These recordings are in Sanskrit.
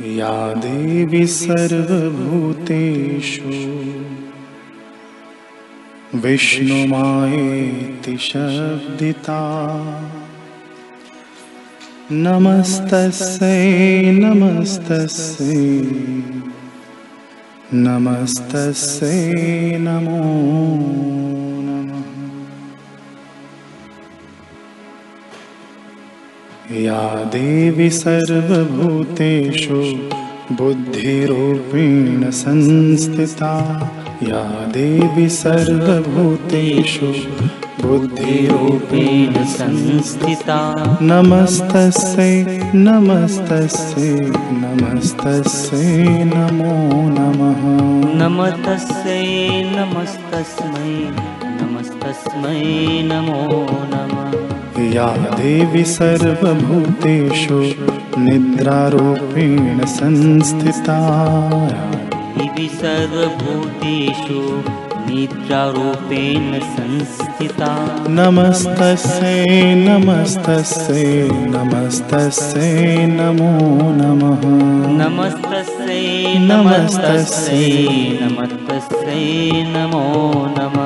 या देवी सर्वभूतेषु। विष्णुमायेति शब्दिता। नमस्तस्यै नमस्तस्यै। नमस्तस्यै नमो या देवी सर्वभूतेषु बुद्धिरूपेण संस्थिता। या देवी सर्वभूतेषु बुद्धिरूपेण संस्थिता। नमस्तस्यै नमस्तस्यै नमस्तस्यै नमो नमः। नमस्तस्यै नमस्तस्मै नमस्तस्मै नमो नमः या देवी सर्वभूतेषु निद्रारूपेण संस्थिता। देवी सर्वभूतेषु निद्रारूपेण संस्थिता। नमस्तस्यै नमस्तस्यै नमस्तस्यै नमो नमः। नमस्तस्यै नमस्तस्यै। नमस्तस्यै नमो नमः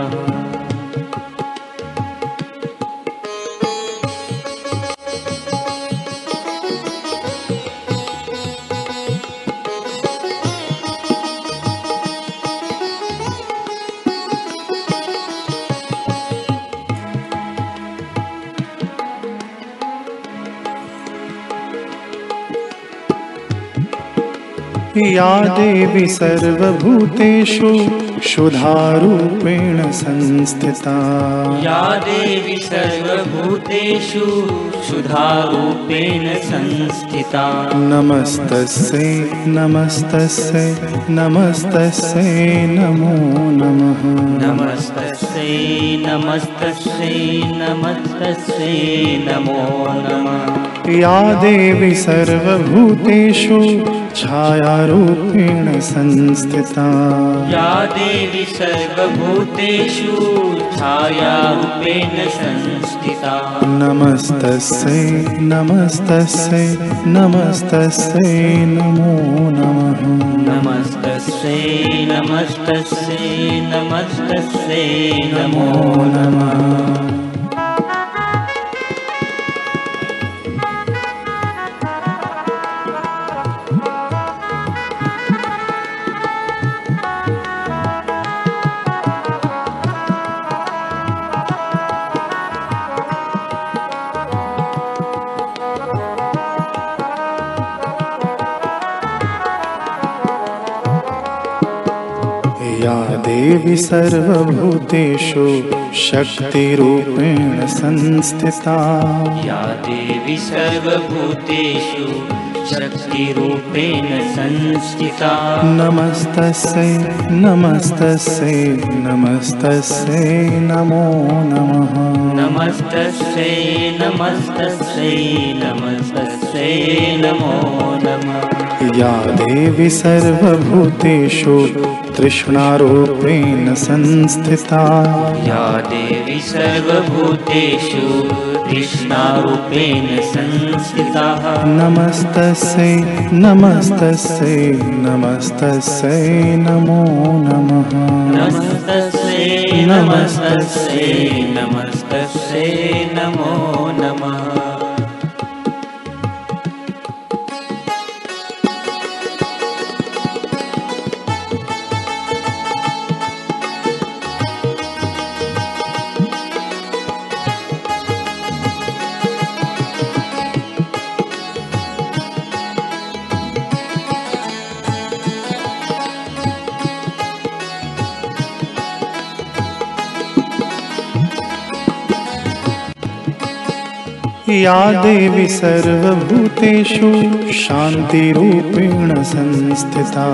या देवी सर्वभूतेषु शुधारूपेण संस्थिता। या देवी सर्वभूतेषु सुधारूपेण संस्थिता। नमस्तस्यै नमस्तस्यै नमस्तस्यै नमो नमः। नमस्तस्यै नमस्तस्यै नमस्तस्यै नमो नमः। या देवी सर्वभूतेषु छायारूपेण संस्थिता। या देवी सर्वभूतेषु छायारूपेण संस्थिता। नमस्तस्यै नमस्तस्यै नमस्तस्यै नमो नमः। नमस्तस्यै नमस्तस्यै नमस्तस्यै नमो नमः देवी सर्वभूतेषु शक्तिरूपेण संस्थिता। या देवी सर्वभूतेषु शक्तिरूपेण संस्थिता। नमस्तस्यै नमस्तस्यै नमस्तस्यै नमो नमः। नमस्तस्यै नमस्तस्यै नमस्तस्यै नमो नमः। या देवी सर्वभूतेषु तृष्णारूपेण संस्थिता। या देवी सर्वभूतेषु कृष्णारूपेण संस्थिता। नमस्तस्यै नमस्तस्यै नमस्तस्यै नमो नमः। नमस्तस्यै नमस्तस्यै नमस्तस्यै नमो या देवी सर्वभूतेषु शान्तिरूपेण संस्थिता।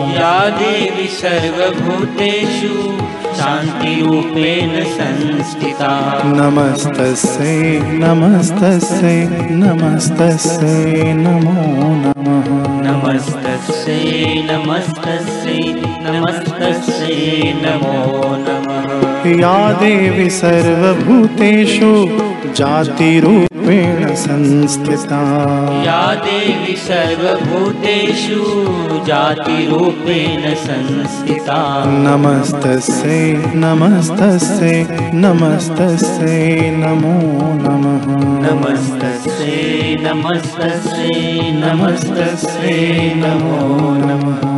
या देवी सर्वभूतेषु शान्तिरूपेण संस्थिता। नमस्तस्यै नमस्तस्यै नमस्तस्यै नमो नमः। नमस्तस्यै नमस्तस्यै नमस्तस्यै नमो नमः। या देवी सर्वभूतेषु जातिरूपेण जातिरूपेण संस्थिता। या देवी सर्वभूतेषु जातिरूपेण संस्थिता। नमस्तस्यै नमस्तस्यै नमस्तस्यै नमो नमः। नमस्तस्यै नमस्तस्यै नमस्तस्यै नमो नमः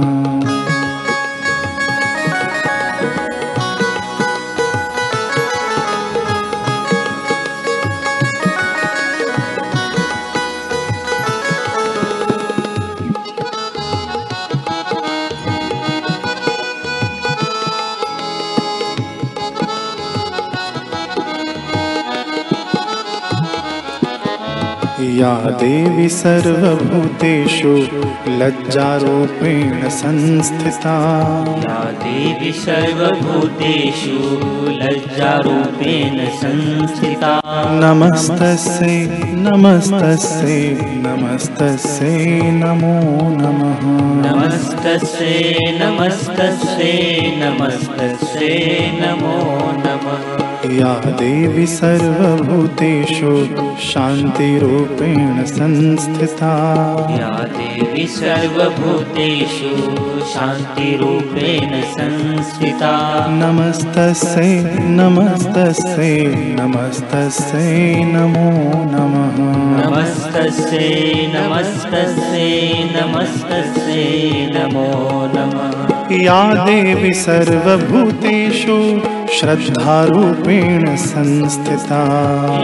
या देवी सर्वभूतेषु लज्जारूपेण संस्थिता। या देवी सर्वभूतेषु लज्जारूपेण संस्थिता। नमस्तस्यै नमस्तस्यै नमस्तस्यै नमो नमः। नमस्तस्यै नमस्तस्यै नमस्तस्यै नमो नमः या देवी सर्वभूतेषु शान्तिरूपेण संस्थिता। या देवी सर्वभूतेषु शान्तिरूपेण संस्थिता। नमस्तस्यै नमस्तस्यै नमस्तस्यै नमो नमः। नमस्तस्यै नमस्तस्यै नमस्तस्यै नमो नमः। या देवी सर्वभूतेषु श्रद्धारूपेण संस्थिता।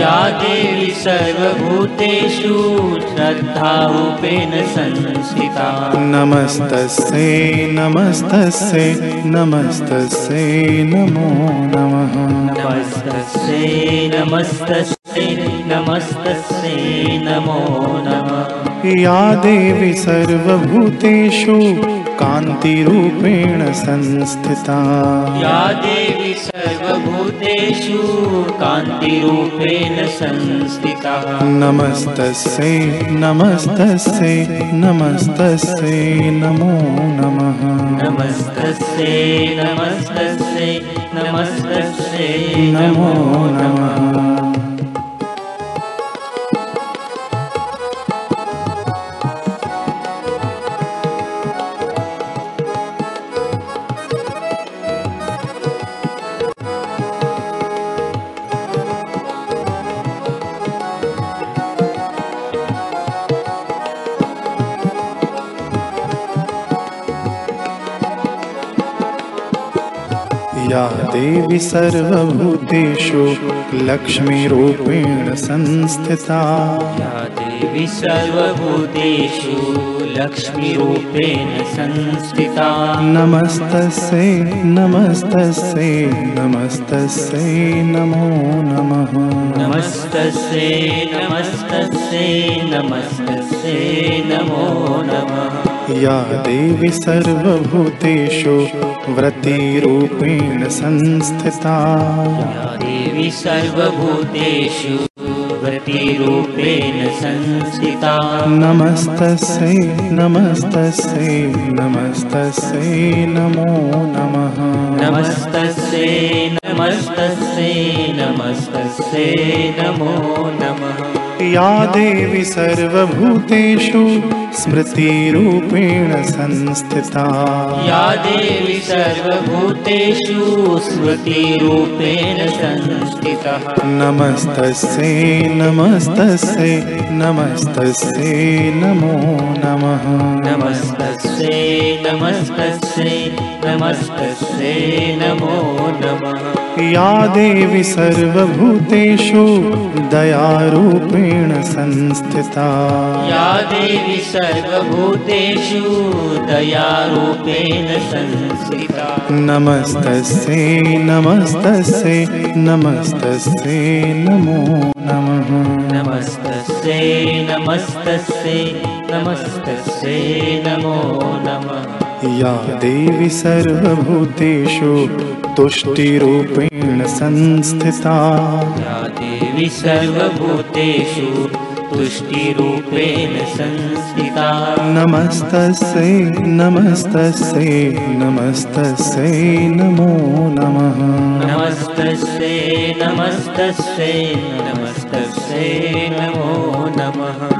या देवी सर्वभूतेषु श्रद्धारूपेण संस्थिता। नमस्तस्यै नमस्तस्यै नमस्तस्यै नमो नमः। नमस्तस्यै नमस्तस्यै नमस्तस्यै नमो नमः। या देवी सर्वभूतेषु कान्तिरूपेण संस्थिता। या देवी सर्वभूतेषु कान्तिरूपेण संस्थिता। नमस्तस्यै नमस्तस्यै नमस्तस्यै नमो नमः। नमस्तस्यै नमस्तस्यै नमस्तस्यै नमो। नमो या देवी सर्वभूतेषु लक्ष्मीरूपेण संस्थिता। या देवी सर्वभूतेषु लक्ष्मीरूपेण संस्थिता। नमस्तस्यै नमस्तस्यै नमस्तस्यै नमो नमः। नमस्तस्यै नमस्तस्यै नमस्तस्यै नमो नमः या देवी सर्वभूतेषु व्रतिरूपेण संस्थिता। या देवी सर्वभूतेषु व्रतिरूपेण संस्थिता। नमस्तस्यै नमस्तस्यै नमस्तस्यै नमो नमः। नमस्तस्यै नमस्तस्यै नमस्तस्यै नमो नमः। या देवी सर्वभूतेषु स्मृतिरूपेण संस्थिता। या देवी सर्वभूतेषु स्मृतिरूपेण संस्थितः। नमस्तस्यै नमस्तस्यै नमस्तस्यै नमो नमः। नमस्तस्यै नमस्तस्यै नमस्तस्यै नमो नमः। या देवी सर्वभूतेषु दयारूपेण संस्थिता। या देवी सर्वभूतेषु दयारूपेण संस्थिता। नमस्तस्यै नमस्तस्यै नमस्तस्यै नमो नमः। नमस्तस्यै नमस्तस्यै नमस्तस्यै नमो नमः या देवी सर्वभूतेषु तुष्टिरूपेण संस्थिता। या देवी सर्वभूतेषु तुष्टिरूपेण संस्थिता। नमस्तस्यै नमस्तस्यै नमस्तस्यै नमो नमः। नमस्तस्यै नमस्तस्यै नमस्तस्यै नमो नमः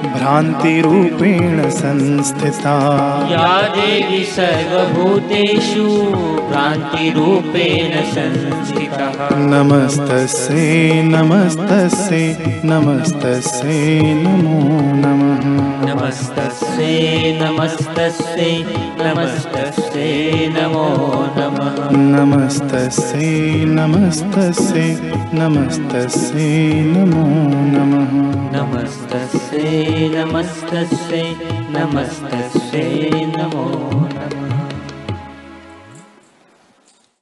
भ्रान्तिरूपेण संस्थिता। या देवी सर्वभूतेषु भ्रान्तिरूपेण संस्थितः। नमस्तस्यै नमस्तस्यै नमस्तस्यै नमो नमः। नमस्तस्यै नमस्तस्यै नमस्तस्यै नमो नमः। नमस्तस्यै नमस्तस्यै नमस्तस्यै नमो नमः। नमस्तस्यै नमस्तस्यै नमस्तस्यै नमो